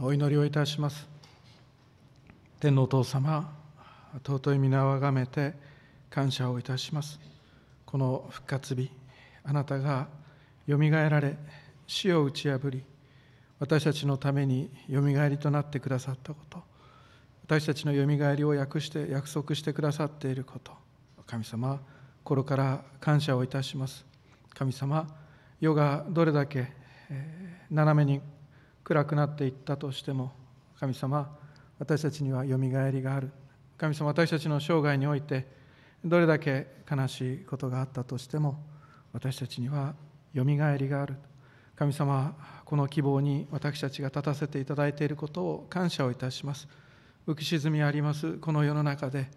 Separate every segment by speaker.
Speaker 1: お祈りをいたします。天のお父様尊い皆をあがめて感謝をいたします。この復活日あなたがよみがえられ死を打ち破り私たちのためによみがえりとなってくださったこと私たちのよみがえりを訳して約束してくださっていること神様心から感謝をいたします。神様世がどれだけ、斜めに暗くなっていったとしても神様私たちにはよみがえりがある。神様私たちの生涯においてどれだけ悲しいことがあったとしても私たちにはよみがえりがある。神様この希望に私たちが立たせていただいていることを感謝をいたします。浮き沈みありますこの世の中で。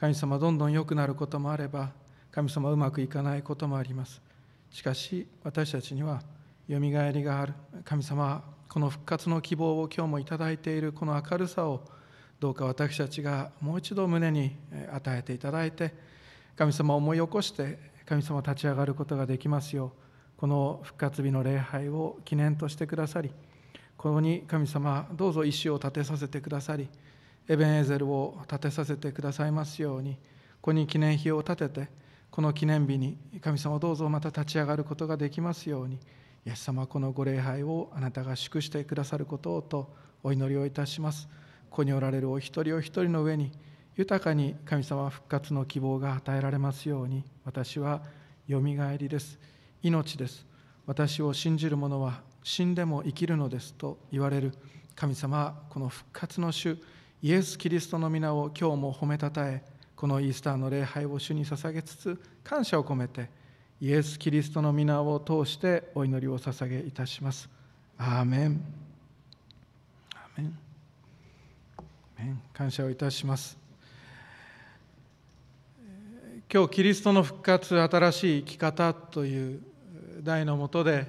Speaker 1: 神様どんどん良くなることもあれば神様うまくいかないこともあります。しかし私たちにはよみがえりがある。神様この復活の希望を今日もいただいているこの明るさをどうか私たちがもう一度胸に与えていただいて神様を思い起こして神様立ち上がることができますようこの復活日の礼拝を記念としてくださりここに神様どうぞ石を立てさせてくださりエベンエーゼルを立てさせてくださいますようにここに記念碑を立ててこの記念日に神様どうぞまた立ち上がることができますようにイエス様このご礼拝をあなたが祝してくださることをとお祈りをいたします。ここにおられるお一人お一人の上に豊かに神様復活の希望が与えられますように私はよみがえりです。命です。私を信じる者は死んでも生きるのですと言われる。神様この復活の主イエス・キリストの皆を今日も褒めたたえこのイースターの礼拝を主に捧げつつ感謝を込めてイエス・キリストの皆を通してお祈りを捧げいたします。アーメン。アーメン。感謝をいたします。今日、キリストの復活、新しい生き方という題のもとで、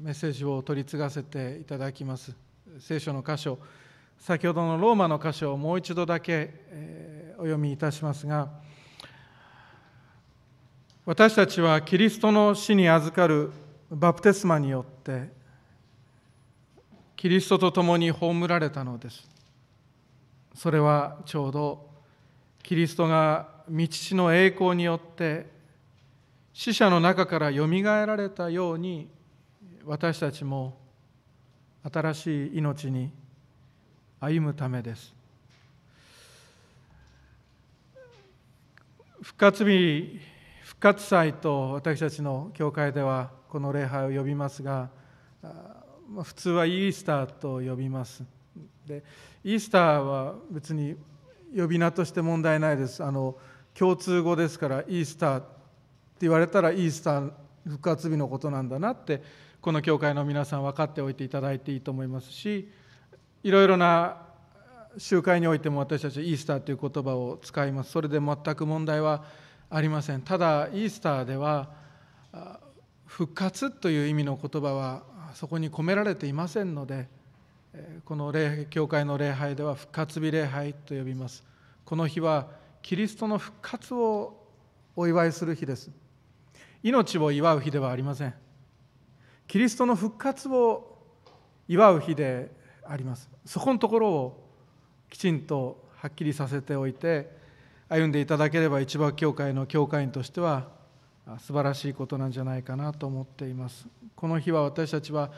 Speaker 1: メッセージを取り継がせていただきます。聖書の箇所、先ほどのローマの箇所をもう一度だけお読みいたしますが、私たちはキリストの死に預かるバプテスマによってキリストと共に葬られたのです。それはちょうどキリストが道の栄光によって死者の中からよみがえられたように私たちも新しい命に歩むためです。復活日復活祭と私たちの教会ではこの礼拝を呼びますが普通はイースターと呼びます。でイースターは別に呼び名として問題ないです。あの共通語ですからイースターって言われたらイースター復活日のことなんだなってこの教会の皆さん分かっておいていただいていいと思いますしいろいろな集会においても私たちはイースターという言葉を使います。それで全く問題はありません。ただイースターでは復活という意味の言葉はそこに込められていませんのでこの礼教会の礼拝では復活日礼拝と呼びます。この日はキリストの復活をお祝いする日です。命を祝う日ではありません。キリストの復活を祝う日であります。そこのところをきちんとはっきりさせておいて歩んでいただければ一番教会の教会員としては素晴らしいことなんじゃないかなと思っています。この日は私たちは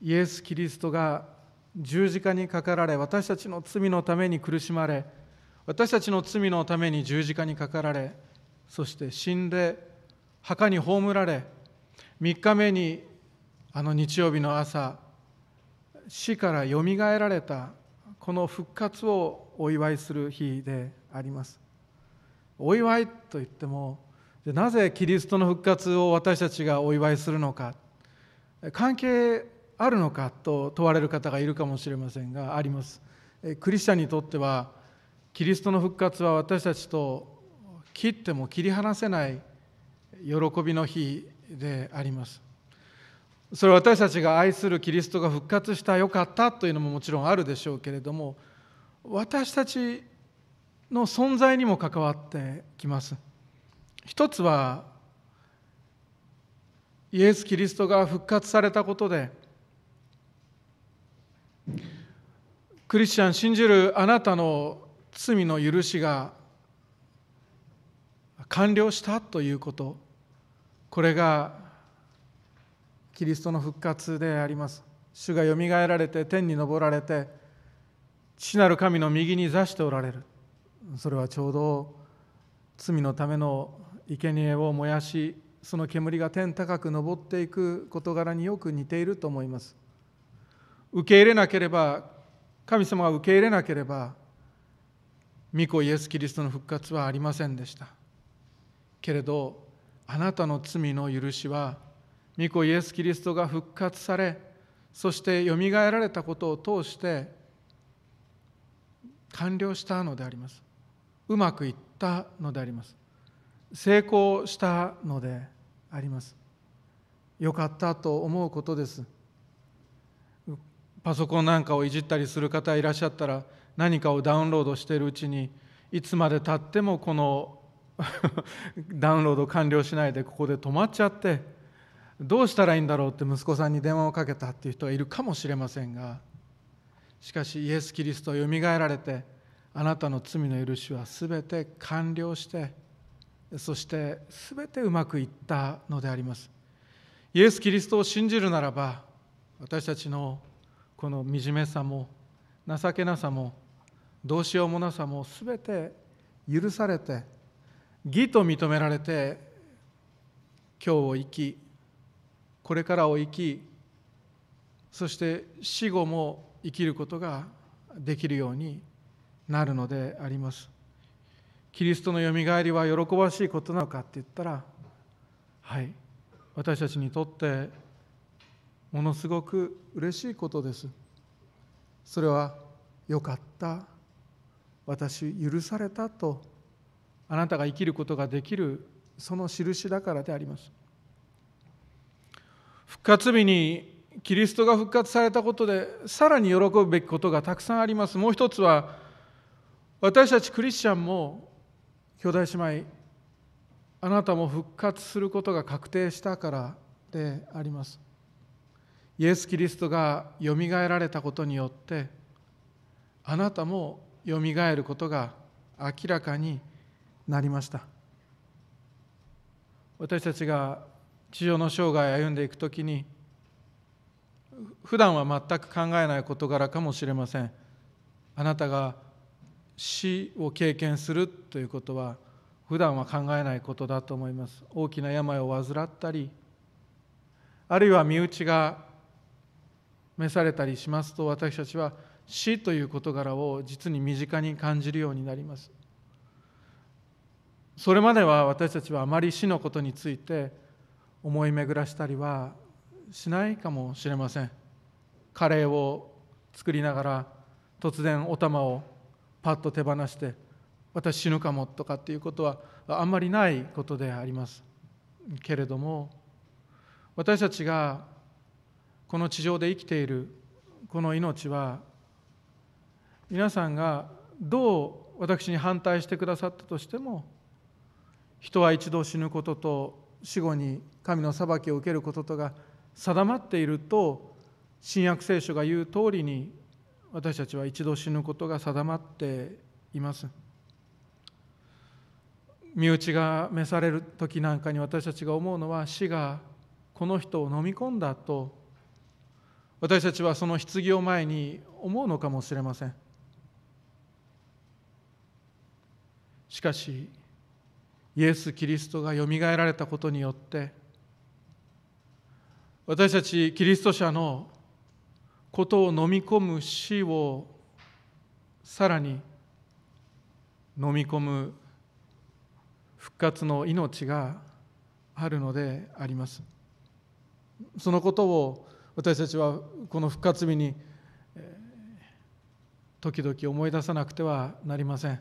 Speaker 1: イエス・キリストが十字架にかかられ私たちの罪のために苦しまれ私たちの罪のために十字架にかかられそして死んで墓に葬られ3日目にあの日曜日の朝死からよみがえられたこの復活をお祝いする日であります。お祝いと言ってもなぜキリストの復活を私たちがお祝いするのか関係あるのかと問われる方がいるかもしれませんがあります。クリスチャンにとってはキリストの復活は私たちと切っても切り離せない喜びの日であります。それは私たちが愛するキリストが復活したよかったというのももちろんあるでしょうけれども私たちの存在にも関わってきます。一つはイエス・キリストが復活されたことでクリスチャン信じるあなたの罪の許しが完了したということ。これがキリストの復活であります。主がよみがえられて天に昇られて父なる神の右に座しておられる。それはちょうど罪のための生贄を燃やしその煙が天高く昇っていく事柄によく似ていると思います。受け入れなければ神様が受け入れなければ御子イエス・キリストの復活はありませんでした。けれどあなたの罪の許しは御子イエス・キリストが復活されそしてよみがえられたことを通して完了したのであります。うまくいったのであります。成功したのであります。よかったと思うことです。パソコンなんかをいじったりする方いらっしゃったら何かをダウンロードしているうちにいつまでたってもこの ダウンロード完了しないでここで止まっちゃってどうしたらいいんだろうって息子さんに電話をかけたっていう人がいるかもしれませんがしかしイエス・キリストはよみがえられてあなたの罪の許しはすべて完了してそしてすべてうまくいったのであります。イエス・キリストを信じるならば私たちのこの惨めさも情けなさもどうしようもなさもすべて許されて義と認められて今日を生きこれからを生きそして死後も生きることができるようになるのであります。キリストのよみがえりは喜ばしいことなのかって言ったらはい。私たちにとってものすごく嬉しいことです。それはよかった。私許されたと。あなたが生きることができるその印だからであります。復活日にキリストが復活されたことでさらに喜ぶべきことがたくさんあります。もう一つは私たちクリスチャンも兄弟姉妹あなたも復活することが確定したからであります。イエス・キリストがよみがえられたことによってあなたもよみがえることが明らかになりました。私たちが地上の生涯を歩んでいくときに普段は全く考えない事柄かもしれません。あなたが死を経験するということは普段は考えないことだと思います。大きな病を患ったりあるいは身内が召されたりしますと私たちは死という事柄を実に身近に感じるようになります。それまでは私たちはあまり死のことについて思い巡らしたりはしないかもしれません。カレーを作りながら突然お玉をパッと手放して私死ぬかもとかっていうことはあんまりないことでありますけれども私たちがこの地上で生きているこの命は皆さんがどう私に反対してくださったとしても人は一度死ぬことと死後に神の裁きを受けることとが定まっていると新約聖書が言う通りに私たちは一度死ぬことが定まっています。身内が召される時なんかに私たちが思うのは死がこの人を飲み込んだと私たちはその棺を前に思うのかもしれません。しかしイエス・キリストがよみがえられたことによって私たちキリスト者のことを飲み込む死をさらに飲み込む復活の命があるのであります。そのことを私たちはこの復活日に時々思い出さなくてはなりません。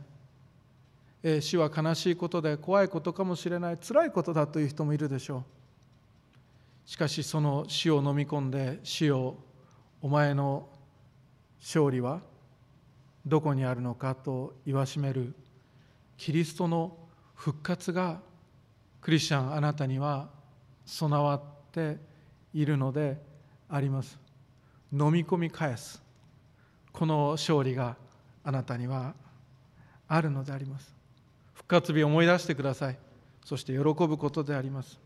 Speaker 1: 死は悲しいことで怖いことかもしれない辛いことだという人もいるでしょう。しかしその死を飲み込んで死をお前の勝利はどこにあるのかと言わしめるキリストの復活がクリスチャンあなたには備わっているのであります。飲み込み返す。この勝利があなたにはあるのであります。復活日を思い出してください。そして喜ぶことであります。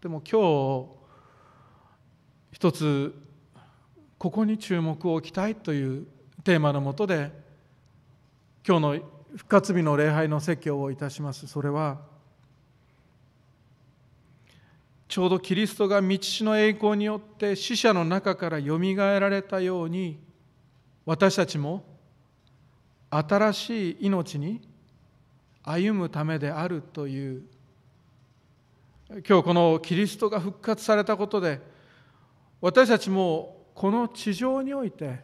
Speaker 1: でも今日一つここに注目を置きたいというテーマのもとで今日の復活日の礼拝の説教をいたします。それはちょうどキリストが道の栄光によって死者の中からよみがえられたように私たちも新しい命に歩むためであるという今日このキリストが復活されたことで私たちもこの地上において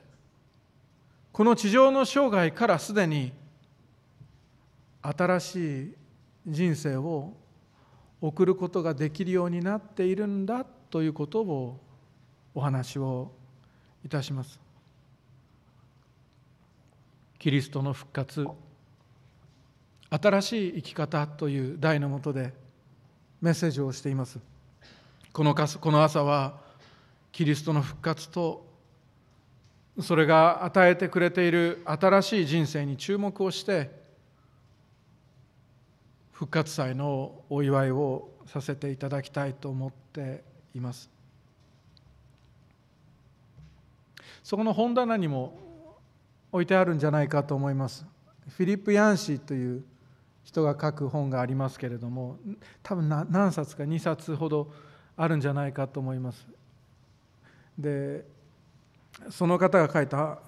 Speaker 1: この地上の生涯からすでに新しい人生を送ることができるようになっているんだということをお話をいたします。キリストの復活新しい生き方という題のもとでメッセージをしていますこのこの朝はキリストの復活とそれが与えてくれている新しい人生に注目をして復活祭のお祝いをさせていただきたいと思っています。そこの本棚にも置いてあるんじゃないかと思います。フィリップ・ヤンシーという人が書く本がありますけれども多分何冊か2冊ほどあるんじゃないかと思います。でその方が書いた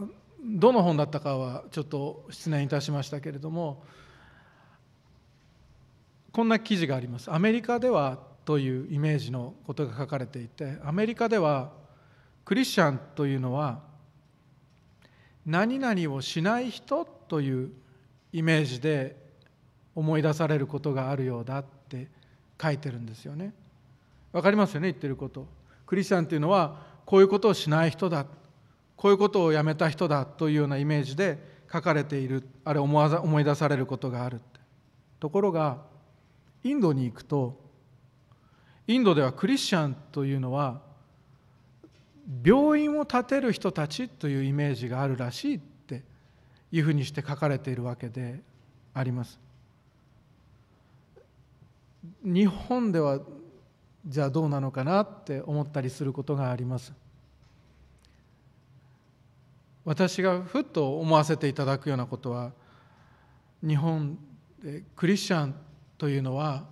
Speaker 1: どの本だったかはちょっと失念いたしましたけれどもこんな記事がありますアメリカではというイメージのことが書かれていてアメリカではクリスチャンというのは何々をしない人というイメージで思い出されることがあるようだって書いてるんですよね。わかりますよね言ってること。クリスチャンっていうのはこういうことをしない人だ。こういうことをやめた人だというようなイメージで書かれている。あれ思わ思い出されることがあるところがインドに行くとインドではクリスチャンというのは病院を建てる人たちというイメージがあるらしいっていうふうにして書かれているわけであります。日本ではじゃあどうなのかなって思ったりすることがあります。私がふっと思わせていただくようなことは日本でクリスチャンというのは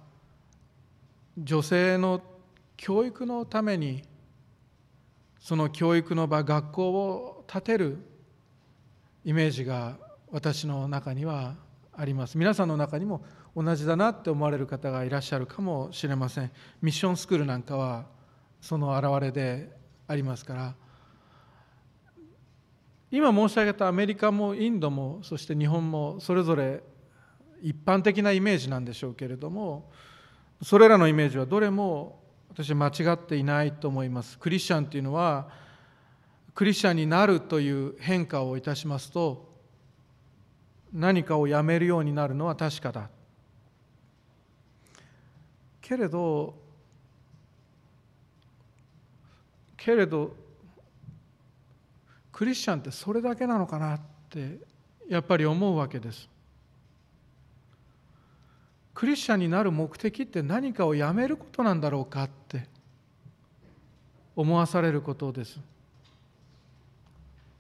Speaker 1: 女性の教育のためにその教育の場学校を建てるイメージが私の中にはあります皆さんの中にも同じだなって思われる方がいらっしゃるかもしれません。ミッションスクールなんかはその表れでありますから。今申し上げたアメリカもインドもそして日本もそれぞれ一般的なイメージなんでしょうけれどもそれらのイメージはどれも私は間違っていないと思います。クリスチャンというのはクリスチャンになるという変化をいたしますと何かをやめるようになるのは確かだ。けれどけれどクリスチャンってそれだけなのかなってやっぱり思うわけです。クリスチャンになる目的って何かをやめることなんだろうかって思わされることです。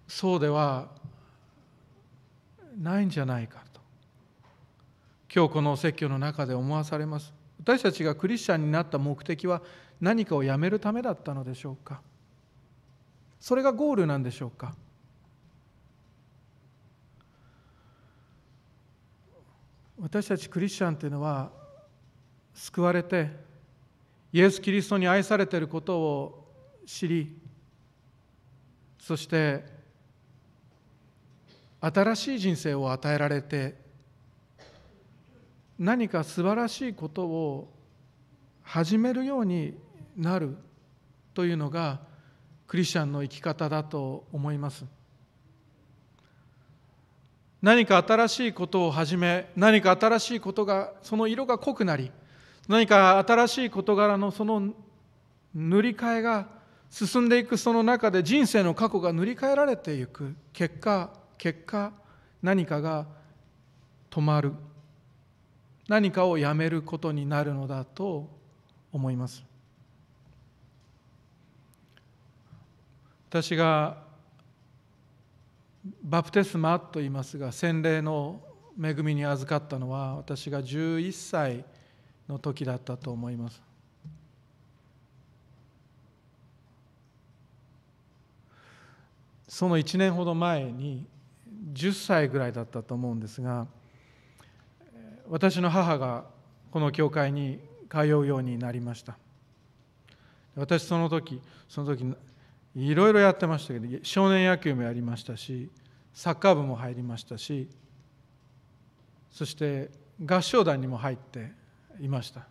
Speaker 1: そうではないんじゃないかと。今日この説教の中で思わされます。私たちがクリスチャンになった目的は何かをやめるためだったのでしょうか？それがゴールなんでしょうか？私たちクリスチャンというのは救われてイエス・キリストに愛されていることを知りそして新しい人生を与えられて何か素晴らしいことを始めるようになるというのがクリスチャンの生き方だと思います。何か新しいことを始め何か新しいことがその色が濃くなり何か新しい事柄のその塗り替えが進んでいくその中で人生の過去が塗り替えられていく結果結果何かが止まる何かをやめることになるのだと思います。私がバプテスマと言いますが洗礼の恵みに預かったのは私が11歳の時だったと思います。その1年ほど前に10歳ぐらいだったと思うんですが私の母がこの教会に通うようになりました。私その時その時いろいろやってましたけど少年野球もやりましたしサッカー部も入りましたしそして合唱団にも入っていました。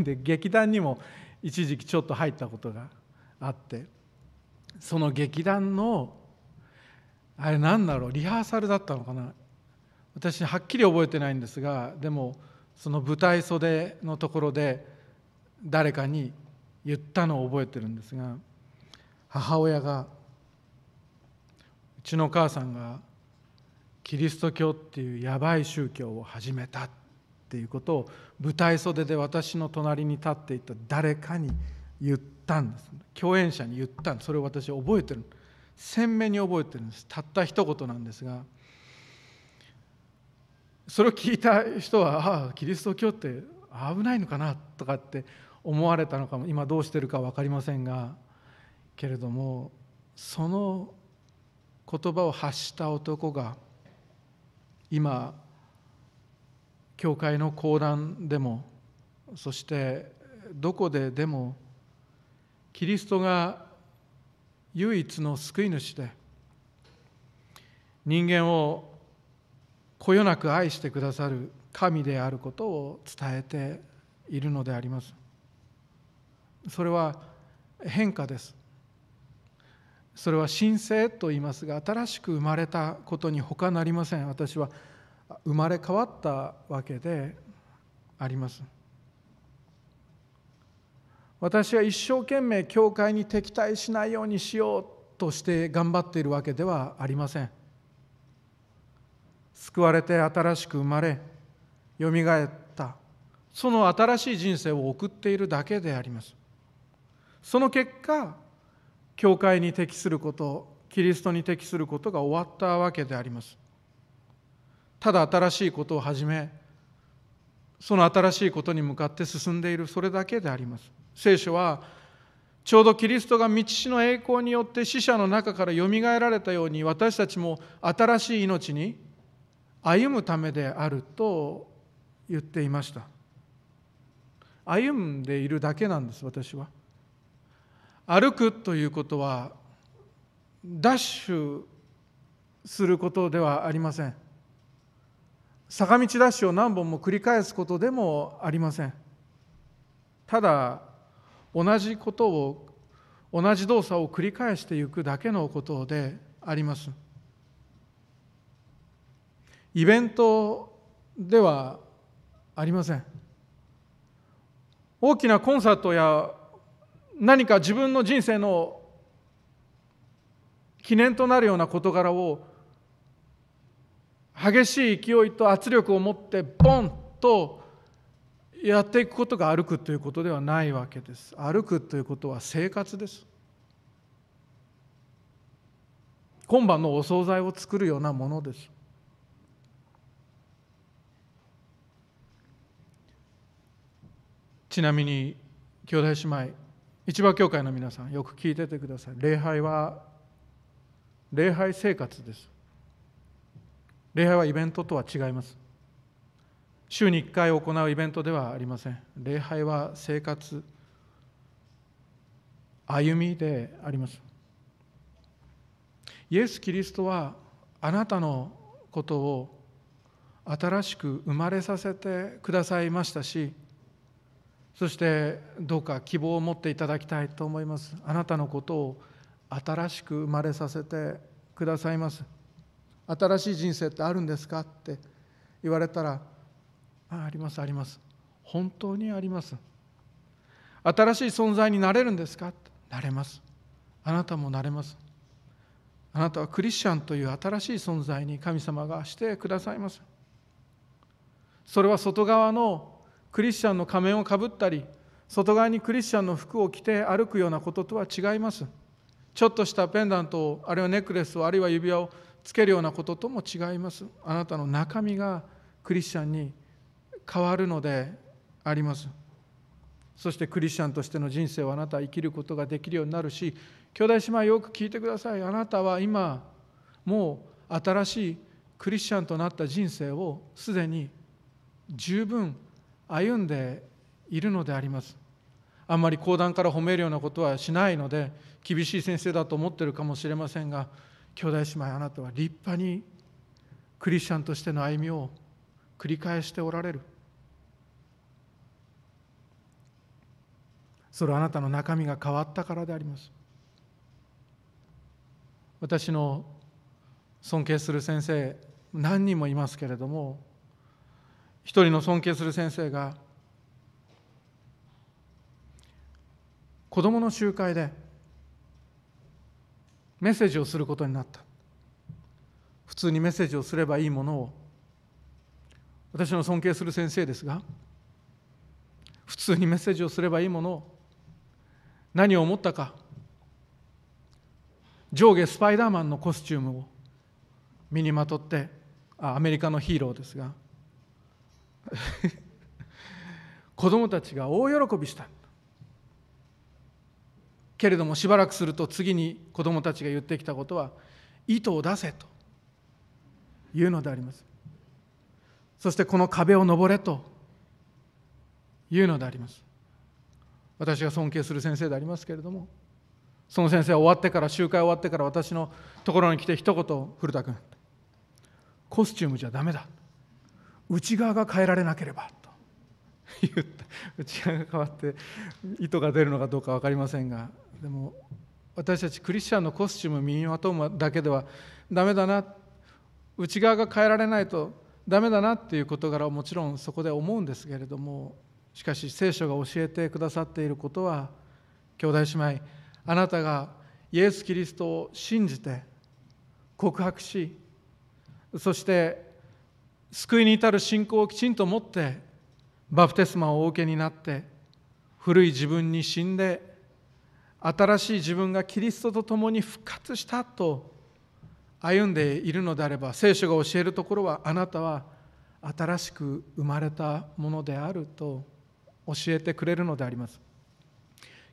Speaker 1: で劇団にも一時期ちょっと入ったことがあってその劇団のあれ何だろう？リハーサルだったのかな？私はっきり覚えてないんですがでもその舞台袖のところで誰かに言ったのを覚えてるんですが母親がうちの母さんがキリスト教っていうやばい宗教を始めたっていうことを舞台袖で私の隣に立っていた誰かに言ったんです。共演者に言ったそれを私覚えてる鮮明に覚えてるんです。たった一言なんですがそれを聞いた人はああキリスト教って危ないのかなとかって思われたのかも今どうしてるか分かりませんがけれどもその言葉を発した男が今教会の講談でもそしてどこででもキリストが唯一の救い主で人間をこよなく愛してくださる神であることを伝えているのであります。それは変化です。それは神聖と言いますが新しく生まれたことに他なりません。私は生まれ変わったわけであります。私は一生懸命教会に敵対しないようにしようとして頑張っているわけではありません。救われて新しく生まれよみがえった。その新しい人生を送っているだけであります。その結果教会に適することキリストに適することが終わったわけであります。ただ新しいことを始めその新しいことに向かって進んでいるそれだけであります。聖書はちょうどキリストが道死の栄光によって死者の中からよみがえられたように私たちも新しい命に歩むためであると言っていました。歩んでいるだけなんです私は。歩くということはダッシュすることではありません。坂道ダッシュを何本も繰り返すことでもありません。ただ同じことを同じ動作を繰り返していくだけのことであります。イベントではありません。大きなコンサートや何か自分の人生の記念となるような事柄を激しい勢いと圧力を持ってボンとやっていくことが歩くということではないわけです。歩くということは生活です。今晩のお惣菜を作るようなものです。ちなみに兄弟姉妹市場教会の皆さんよく聞いててください。礼拝は礼拝生活です。礼拝はイベントとは違います。週に1回行うイベントではありません。礼拝は生活歩みであります。イエス・キリストはあなたのことを新しく生まれさせてくださいましたしそしてどうか希望を持っていただきたいと思います。あなたのことを新しく生まれさせてくださいます。新しい人生ってあるんですかって言われたらあありますあります。本当にあります。新しい存在になれるんですか？なれます。あなたもなれます。あなたはクリスチャンという新しい存在に神様がしてくださいます。それは外側のクリスチャンの仮面をかぶったり外側にクリスチャンの服を着て歩くようなこととは違います。ちょっとしたペンダントをあるいはネックレスをあるいは指輪をつけるようなこととも違います。あなたの中身がクリスチャンに変わるのであります。そしてクリスチャンとしての人生をあなたは生きることができるようになるし兄弟姉妹よく聞いてください。あなたは今もう新しいクリスチャンとなった人生をすでに十分歩んでいるのであります。あんまり講談から褒めるようなことはしないので厳しい先生だと思ってるかもしれませんが兄弟姉妹あなたは立派にクリスチャンとしての歩みを繰り返しておられる。それはあなたの中身が変わったからであります。私の尊敬する先生何人もいますけれども一人の尊敬する先生が子どもの集会でメッセージをすることになった。普通にメッセージをすればいいものを私の尊敬する先生ですが普通にメッセージをすればいいものを何を思ったか。上下スパイダーマンのコスチュームを身にまとってアメリカのヒーローですが。子供たちが大喜びした。けれどもしばらくすると次に子供たちが言ってきたことは糸を出せというのであります。そしてこの壁を登れというのであります。私が尊敬する先生でありますけれどもその先生は終わってから集会終わってから私のところに来て一言古田君コスチュームじゃダメだ。内側が変えられなければと。言った内側が変わって意図が出るのかどうか分かりませんがでも私たちクリスチャンのコスチューム身にまとうだけではダメだな。内側が変えられないとダメだなっていう事柄はもちろんそこで思うんですけれどもしかし聖書が教えてくださっていることは兄弟姉妹あなたがイエス・キリストを信じて告白しそして救いに至る信仰をきちんと持ってバプテスマをお受けになって古い自分に死んで新しい自分がキリストと共に復活したと歩んでいるのであれば聖書が教えるところはあなたは新しく生まれたものであると。教えてくれるのであります。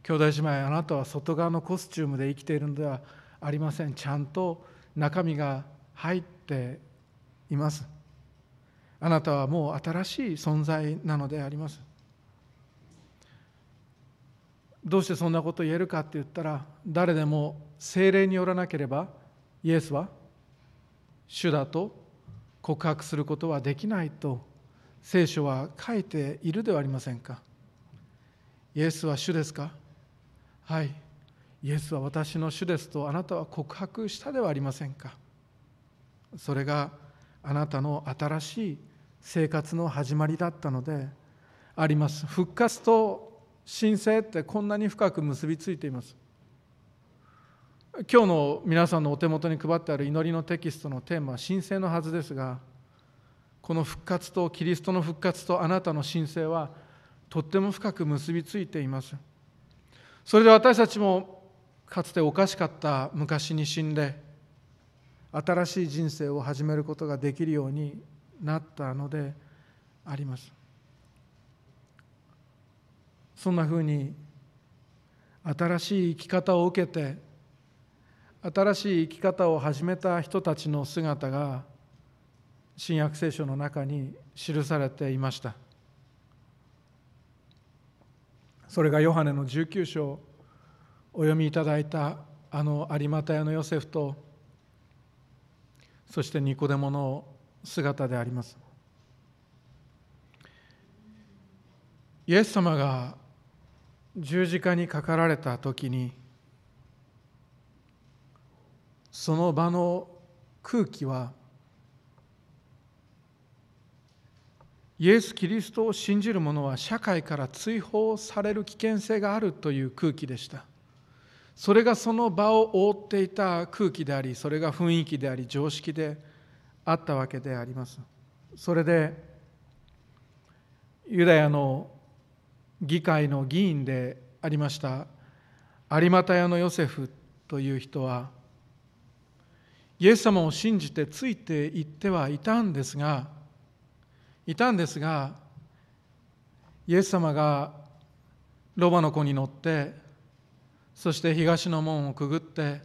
Speaker 1: 兄弟姉妹あなたは外側のコスチュームで生きているのではありません。ちゃんと中身が入っています。あなたはもう新しい存在なのであります。どうしてそんなことを言えるかって言ったら誰でも精霊によらなければイエスは主だと告白することはできないと聖書は書いているではありませんか？イエスは主ですか？はい。イエスは私の主ですとあなたは告白したではありませんか？それがあなたの新しい生活の始まりだったのであります。復活と神聖ってこんなに深く結びついています。今日の皆さんのお手元に配ってある祈りのテキストのテーマは神聖のはずですがこの復活とキリストの復活とあなたの神聖はとっても深く結びついています。それで私たちもかつておかしかった昔に死んで新しい人生を始めることができるようになったのであります。そんなふうに新しい生き方を受けて新しい生き方を始めた人たちの姿が新約聖書の中に記されていました。それがヨハネの19章お読みいただいたあの有股屋のヨセフとそしてニコデモの姿であります。イエス様が十字架にかかられた時にその場の空気はイエス・キリストを信じる者は社会から追放される危険性があるという空気でした。それがその場を覆っていた空気でありそれが雰囲気であり常識であったわけであります。それでユダヤの議会の議員でありました有股屋のヨセフという人はイエス様を信じてついていってはいたんですがいたんですがイエス様がロバの子に乗ってそして東の門をくぐって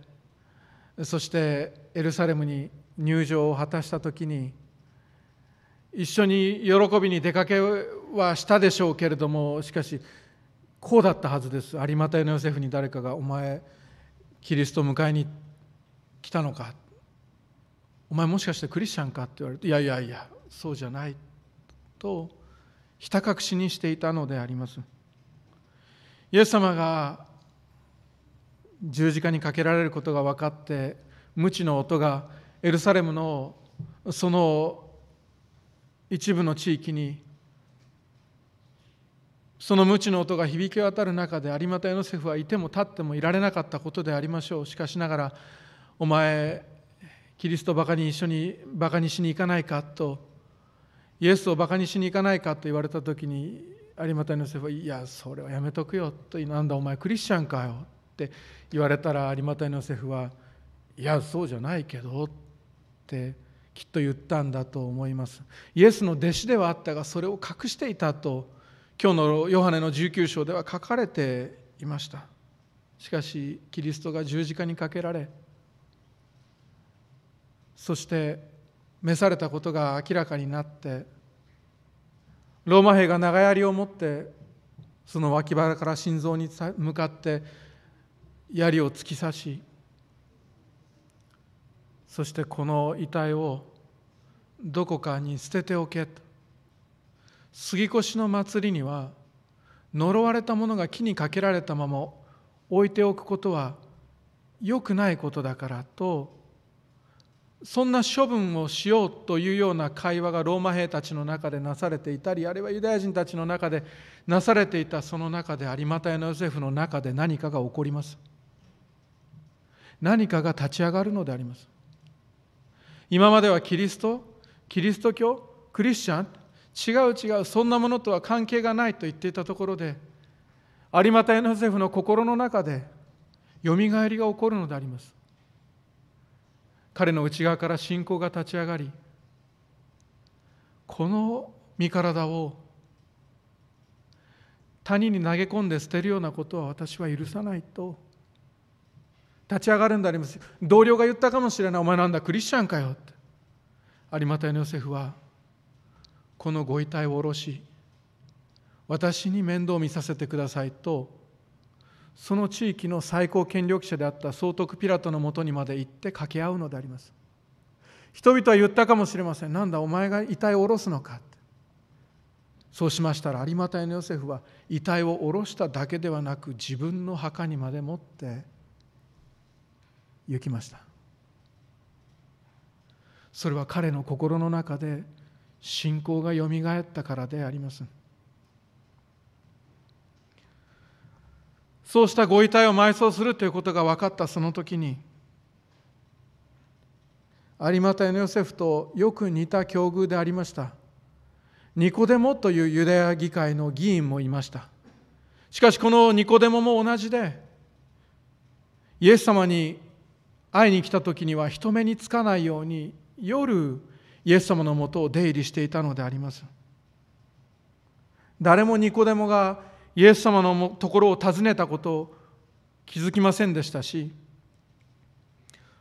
Speaker 1: そしてエルサレムに入場を果たした時に一緒に喜びに出かけはしたでしょうけれどもしかしこうだったはずです有股のヨセフに誰かが「お前キリスト迎えに来たのか?」「お前もしかしてクリスチャンか?」って言われて「いやいやいやそうじゃない」とひた隠しにしていたのであります。イエス様が十字架にかけられることが分かって無知の音がエルサレムのその一部の地域にその無知の音が響き渡る中で有股ヨセフはいても立ってもいられなかったことでありましょう。しかしながらお前キリストバカに一緒にバカにしに行かないかとイエスをバカにしに行かないかと言われた時に有股ヨセフはいやそれはやめとくよとなんだお前クリスチャンかよって言われたら有股ヨセフはいやそうじゃないけどってきっと言ったんだと思います。イエスの弟子ではあったがそれを隠していたと今日のヨハネの19章では書かれていました。しかしキリストが十字架にかけられそして召されたことが明らかになってローマ兵が長槍を持ってその脇腹から心臓に向かって槍を突き刺しそしてこの遺体をどこかに捨てておけと。杉越の祭りには呪われたものが木にかけられたまま置いておくことは良くないことだからとそんな処分をしようというような会話がローマ兵たちの中でなされていたりあるいはユダヤ人たちの中でなされていたその中で有股屋のヨセフの中で何かが起こります。何かが立ち上がるのであります。今まではキリストキリスト教クリスチャン違う違うそんなものとは関係がないと言っていたところで有股屋のヨセフの心の中でよみがえりが起こるのであります。彼の内側から信仰が立ち上がりこの身体を谷に投げ込んで捨てるようなことは私は許さないと。立ち上がるんであります。同僚が言ったかもしれない。お前なんだクリスチャンかよって。有股屋のヨセフはこのご遺体を下ろし私に面倒を見させてくださいとその地域の最高権力者であった総督ピラトのもとにまで行って掛け合うのであります。人々は言ったかもしれません。なんだお前が遺体を下ろすのか。そうしましたら有股屋のヨセフは遺体を下ろしただけではなく自分の墓にまで持って行きました。それは彼の心の中で信仰がよみがえったからであります。そうしたご遺体を埋葬するということが分かったその時に有股屋のヨセフとよく似た境遇でありました。ニコデモというユダヤ議会の議員もいました。しかしこのニコデモも同じでイエス様に会いに来た時には人目につかないように夜イエス様のもとを出入りしていたのであります。誰もニコデモがイエス様のところを訪ねたことを気づきませんでしたし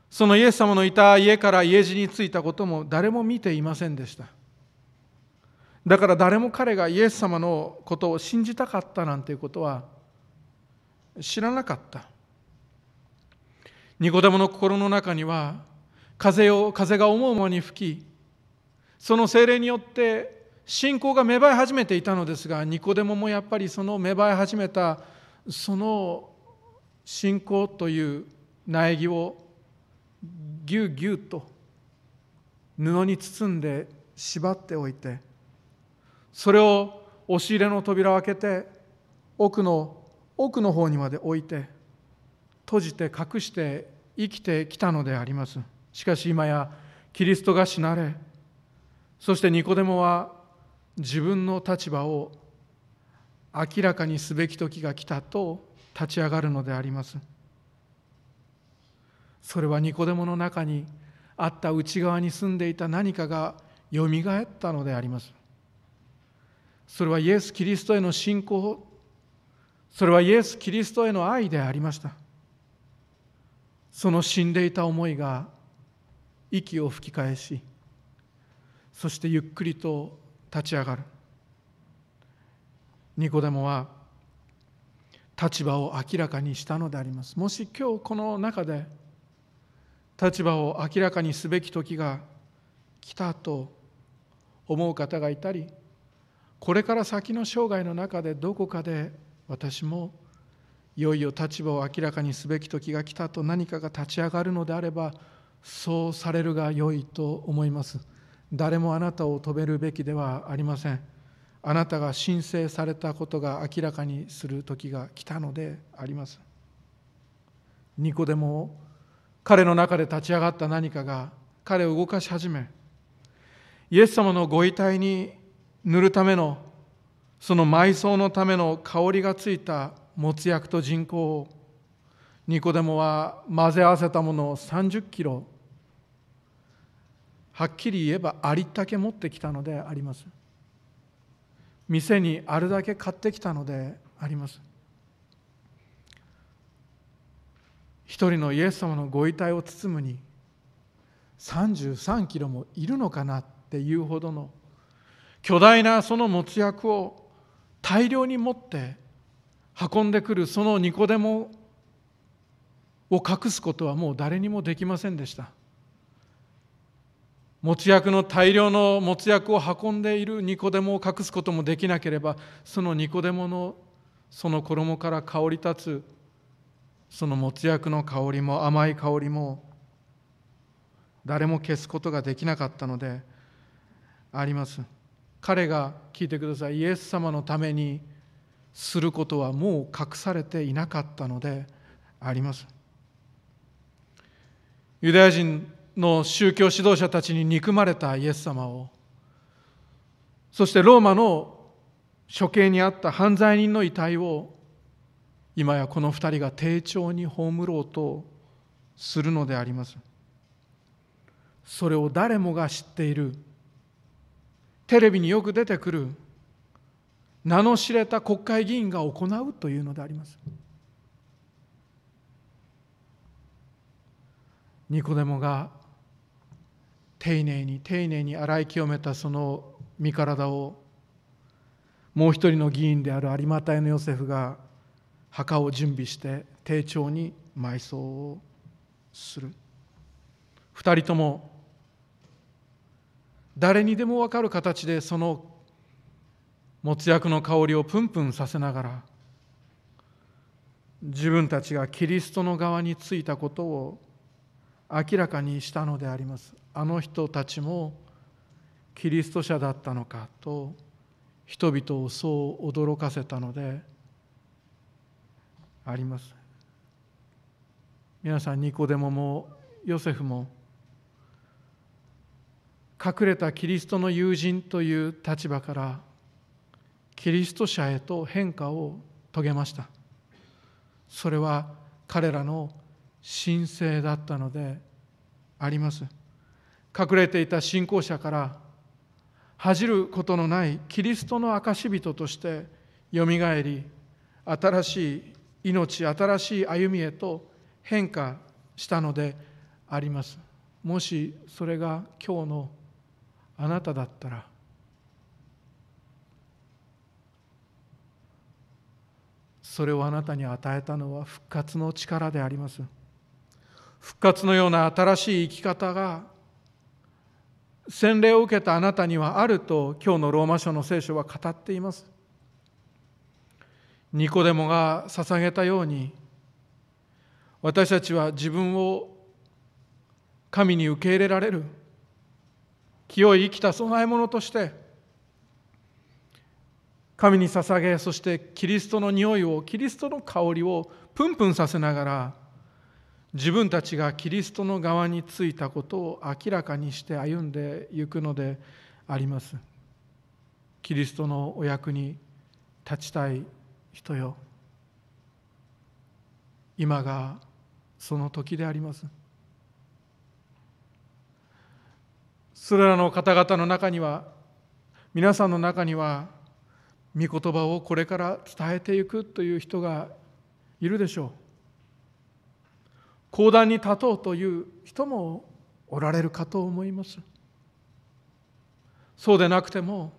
Speaker 1: そのイエス様のいた家から家路に着いたことも誰も見ていませんでした。だから誰も彼がイエス様のことを信じたかったなんていうことは知らなかった。ニコデモの心の中には風を風が思うままに吹きその精霊によって信仰が芽生え始めていたのですがニコデモもやっぱりその芽生え始めたその信仰という苗木をぎゅうぎゅうと布に包んで縛っておいてそれを押し入れの扉を開けて奥の奥の方にまで置いて閉じて隠して生きてきたのであります。しかし今やキリストが死なれそしてニコデモは自分の立場を明らかにすべき時が来たと立ち上がるのであります。それはニコデモの中にあった内側に住んでいた何かがよみがえったのであります。それはイエス・キリストへの信仰それはイエス・キリストへの愛でありました。その死んでいた思いが息を吹き返しそしてゆっくりと立ち上がる。ニコデモは立場を明らかにしたのであります。もし今日この中で立場を明らかにすべき時が来たと思う方がいたりこれから先の生涯の中でどこかで私もいよいよ立場を明らかにすべき時が来たと何かが立ち上がるのであればそうされるが良いと思います。誰もあなたを止めるべきではありません。あなたが申請されたことが明らかにする時が来たのであります。ニコデモ彼の中で立ち上がった何かが彼を動かし始めイエス様のご遺体に塗るためのその埋葬のための香りがついたもつ薬と人工をニコデモは混ぜ合わせたものを30キロはっきり言えばありったけ持ってきたのであります。店にあるだけ買ってきたのであります。一人のイエス様のご遺体を包むに33キロもいるのかなっていうほどの巨大なその持つ薬を大量に持って運んでくるそのニコデモを隠すことはもう誰にもできませんでした。持つ薬の大量の持つ薬を運んでいるニコデモを隠すこともできなければそのニコデモのその衣から香り立つその持つ薬の香りも甘い香りも誰も消すことができなかったのであります。彼が聞いてください。イエス様のためにすることはもう隠されていなかったのであります。ユダヤ人の宗教指導者たちに憎まれたイエス様をそしてローマの処刑にあった犯罪人の遺体を今やこの二人が丁重に葬ろうとするのであります。それを誰もが知っている。テレビによく出てくる。名の知れた国会議員が行うというのであります。ニコデモが丁寧に丁寧に洗い清めたその身体をもう一人の議員である有馬隊のヨセフが墓を準備して丁重に埋葬をする。二人とも誰にでも分かる形でそのもつ薬の香りをプンプンさせながら自分たちがキリストの側についたことを明らかにしたのであります。あの人たちもキリスト者だったのかと人々をそう驚かせたのであります。皆さんニコデモもヨセフも隠れたキリストの友人という立場からキリスト者へと変化を遂げました。それは彼らの神聖だったのであります。隠れていた信仰者から恥じることのないキリストの証人としてよみがえり新しい命新しい歩みへと変化したのであります。もしそれが今日のあなただったらそれをあなたに与えたのは復活の力であります。復活のような新しい生き方が洗礼を受けたあなたにはあると今日のローマ書の聖書は語っています。ニコデモが捧げたように私たちは自分を神に受け入れられる清い生きた供え物として神に捧げそしてキリストの匂いをキリストの香りをプンプンさせながら自分たちがキリストの側についたことを明らかにして歩んでいくのであります。キリストのお役に立ちたい人よ。今がその時であります。それらの方々の中には皆さんの中には御言葉をこれから伝えていくという人がいるでしょう。講談に立とうという人もおられるかと思います。そうでなくても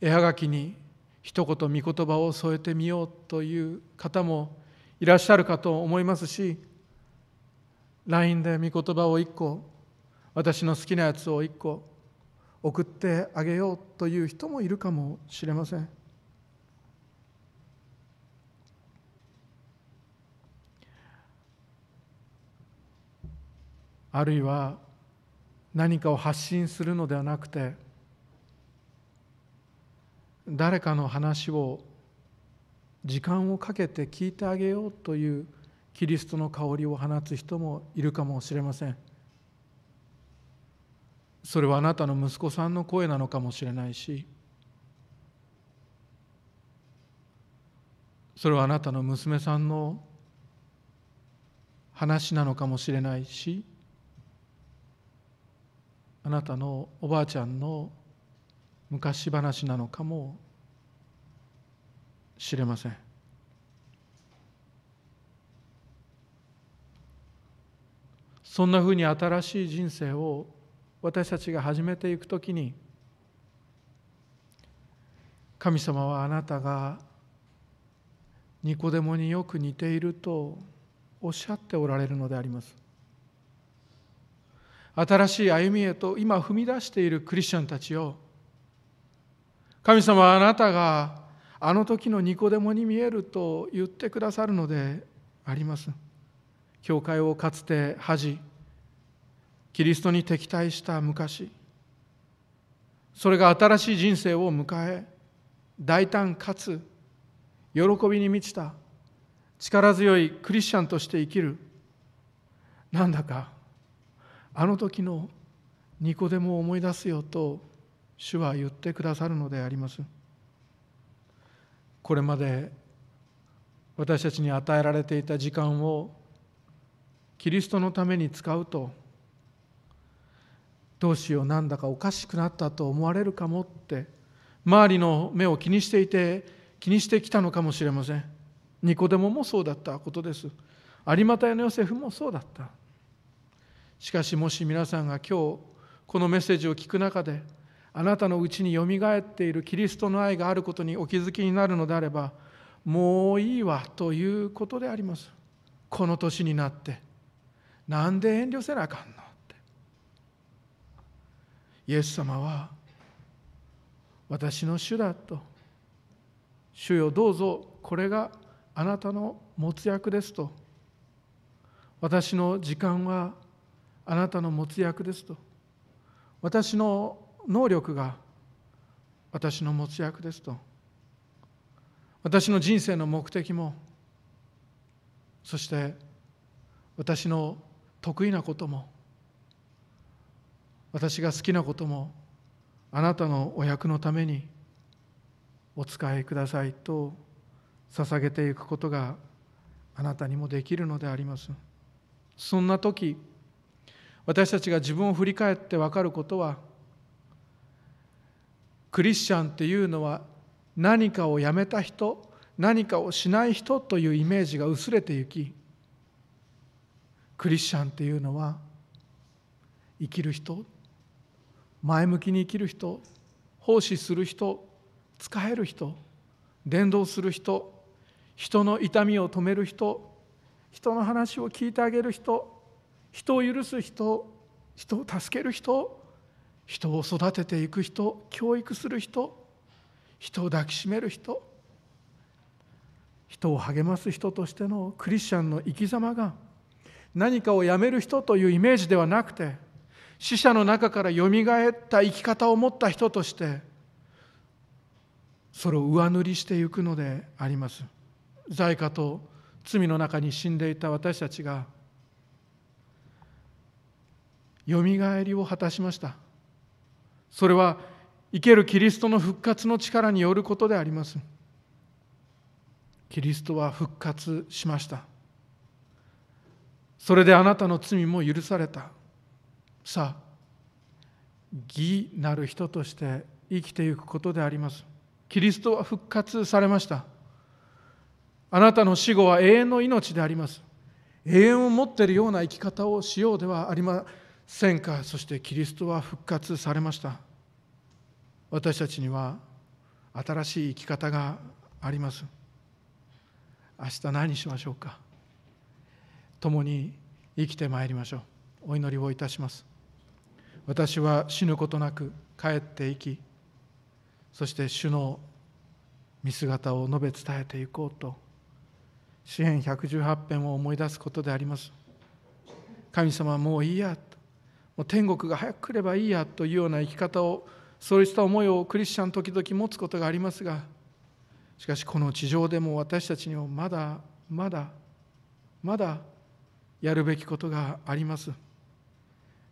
Speaker 1: 絵はがきに一言御言葉を添えてみようという方もいらっしゃるかと思いますし LINE で御言葉を1個私の好きなやつを1個送ってあげようという人もいるかもしれません。あるいは何かを発信するのではなくて誰かの話を時間をかけて聞いてあげようというキリストの香りを放つ人もいるかもしれません。それはあなたの息子さんの声なのかもしれないしそれはあなたの娘さんの話なのかもしれないしあなたのおばあちゃんの昔話なのかもしれません。そんなふうに新しい人生を私たちが始めていくときに神様はあなたがニコデモによく似ているとおっしゃっておられるのであります。新しい歩みへと今踏み出しているクリスチャンたちを神様はあなたがあの時のニコデモに見えると言ってくださるのであります。教会をかつて恥キリストに敵対した昔。それが新しい人生を迎え大胆かつ喜びに満ちた力強いクリスチャンとして生きる。なんだかあの時のニコデモを思い出すよと主は言ってくださるのであります。これまで私たちに与えられていた時間をキリストのために使うとどうしようなんだかおかしくなったと思われるかもって周りの目を気にしていて気にしてきたのかもしれません。ニコデモもそうだったことです。有股屋のヨセフもそうだった。しかしもし皆さんが今日このメッセージを聞く中であなたのうちによみがえっているキリストの愛があることにお気づきになるのであればもういいわということであります。この年になってなんで遠慮せなあかんのって。イエス様は私の主だと主よどうぞこれがあなたの持つ役ですと私の時間はあなたの持つ役ですと。私の能力が私の持つ役ですと。私の人生の目的もそして私の得意なことも私が好きなこともあなたのお役のためにお使いくださいと捧げていくことがあなたにもできるのであります。そんな時私たちが自分を振り返って分かることはクリスチャンっていうのは何かをやめた人何かをしない人というイメージが薄れてゆきクリスチャンっていうのは生きる人前向きに生きる人奉仕する人使える人伝道する人人の痛みを止める人人の話を聞いてあげる人人を許す人人を助ける人人を育てていく人教育する人人を抱きしめる人人を励ます人としてのクリスチャンの生き様が何かをやめる人というイメージではなくて死者の中からよみがえった生き方を持った人としてそれを上塗りしていくのであります。罪過と罪の中に死んでいた私たちがよみがえりを果たしました。それは生けるキリストの復活の力によることであります。キリストは復活しました。それであなたの罪も許された。さあ義なる人として生きていくことであります。キリストは復活されました。あなたの死後は永遠の命であります。永遠を持っているような生き方をしようではありませんかそしてキリストは復活されました。私たちには新しい生き方があります。明日何しましょうか。共に生きてまいりましょう。お祈りをいたします。私は死ぬことなく帰っていきそして主の見姿を述べ伝えていこうと詩篇118編を思い出すことであります。神様もういいや。もう天国が早く来ればいいやというような生き方をそうした思いをクリスチャン時々持つことがありますがしかしこの地上でも私たちにもまだまだまだやるべきことがあります。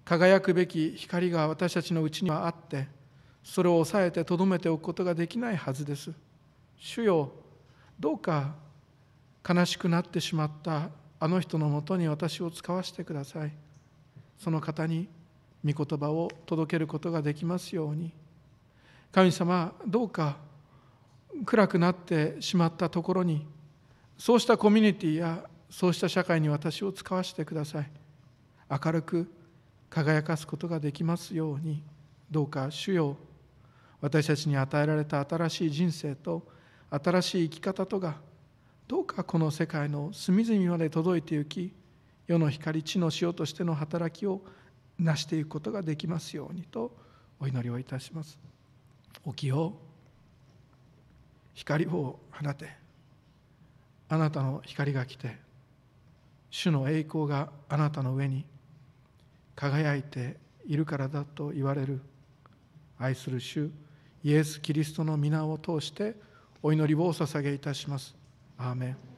Speaker 1: 輝くべき光が私たちのうちにはあってそれを抑えてとどめておくことができないはずです。主よどうか悲しくなってしまったあの人のもとに私を使わせてください。その方に御言葉を届けることができますように。神様どうか暗くなってしまったところにそうしたコミュニティやそうした社会に私を使わせてください。明るく輝かすことができますようにどうか主よ私たちに与えられた新しい人生と新しい生き方とがどうかこの世界の隅々まで届いて行き世の光地の塩としての働きを成していくことができますようにとお祈りをいたします。起きよう光を放て。あなたの光が来て主の栄光があなたの上に輝いているからだと言われる。愛する主イエス・キリストの皆を通してお祈りをお捧げいたします。アーメン。